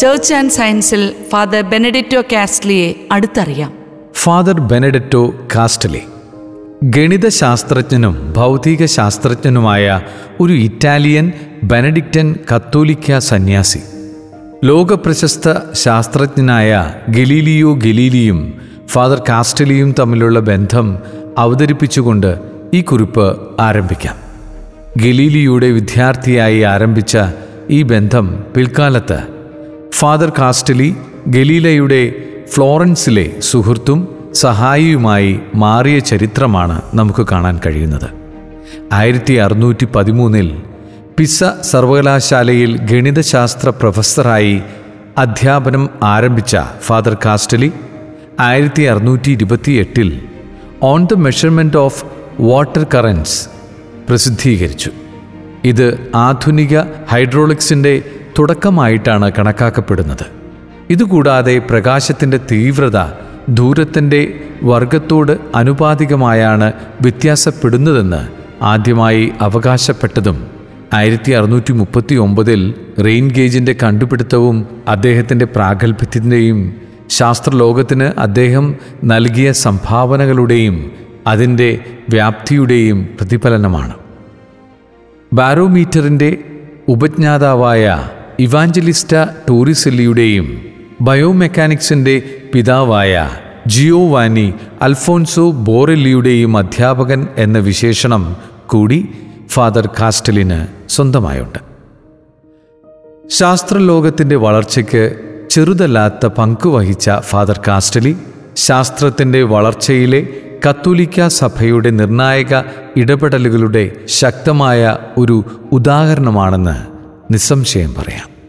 Church and സയൻസിൽ father Benedetto കാസ്റ്റ്ലിയെ അടുത്തറിയാം. ഫാദർ ബെനഡിറ്റോ കാസ്റ്റലി ഗണിതശാസ്ത്രജ്ഞനും ഭൗതിക ശാസ്ത്രജ്ഞനുമായ ഒരു ഇറ്റാലിയൻ ബെനഡിക്റ്റൻ കത്തോലിക്ക സന്യാസി ലോകപ്രശസ്ത ശാസ്ത്രജ്ഞനായ ഗലീലിയോ ഗലീലിയും ഫാദർ കാസ്റ്റലിയും തമ്മിലുള്ള ബന്ധം അവതരിപ്പിച്ചുകൊണ്ട് ഈ കുറിപ്പ് ആരംഭിക്കാം. ഗലീലിയുടെ വിദ്യാർത്ഥിയായി ആരംഭിച്ച ഈ ബന്ധം പിൽക്കാലത്ത് ഫാദർ കാസ്റ്റലി ഗലീലയുടെ ഫ്ലോറൻസിലെ സുഹൃത്തും സഹായിയുമായി മാറിയ ചരിത്രമാണ് നമുക്ക് കാണാൻ കഴിയുന്നത്. ആയിരത്തി അറുന്നൂറ്റി പതിമൂന്നിൽ പിസ സർവകലാശാലയിൽ ഗണിതശാസ്ത്ര പ്രൊഫസറായി അധ്യാപനം ആരംഭിച്ച ഫാദർ കാസ്റ്റലി ആയിരത്തി അറുന്നൂറ്റി ഇരുപത്തി എട്ടിൽ on the measurement of water currents പ്രസിദ്ധീകരിച്ചു. ഇത് ആധുനിക ഹൈഡ്രോളിക്സിന്റെ തുടക്കമായിട്ടാണ് കണക്കാക്കപ്പെടുന്നത്. ഇതുകൂടാതെ പ്രകാശത്തിന്റെ തീവ്രത ദൂരത്തിന്റെ വർഗത്തോട് അനുപാതികമായാണ് വ്യത്യാസപ്പെടുന്നതെന്ന് ആദ്യമായി അവകാശപ്പെട്ടതും ആയിരത്തി അറുന്നൂറ്റി മുപ്പത്തി ഒമ്പതിൽ റെയിൻ ഗേജിന്റെ കണ്ടുപിടുത്തവും അദ്ദേഹത്തിന്റെ പ്രാഗൽഭ്യത്തിന്റെയും ശാസ്ത്രലോകത്തിന് അദ്ദേഹം നൽകിയ സംഭാവനകളുടെയും അതിന്റെ വ്യാപ്തിയുടെയും പ്രതിഫലനമാണ്. ബാരോമീറ്ററിന്റെ ഉപജ്ഞാതാവായ ഇവാഞ്ചലിസ്റ്റ ടൂറിസെല്ലിയുടെയും ബയോമെക്കാനിക്സിന്റെ പിതാവായ ജിയോവാനി അൽഫോൻസോ ബോറെല്ലിയുടെയും അധ്യാപകൻ എന്ന വിശേഷണം കൂടി ഫാദർ കാസ്റ്റലിന് സ്വന്തമായുണ്ട്. ശാസ്ത്രലോകത്തിന്റെ വളർച്ചയ്ക്ക് ചെറുതല്ലാത്ത പങ്കുവഹിച്ച ഫാദർ കാസ്റ്റലി ശാസ്ത്രത്തിന്റെ വളർച്ചയിലെ കത്തോലിക്ക സഭയുടെ നിർണായക ഇടപെടലുകളുടെ ശക്തമായ ഒരു ഉദാഹരണമാണെന്ന് നിസ്സംശയം പറയാം.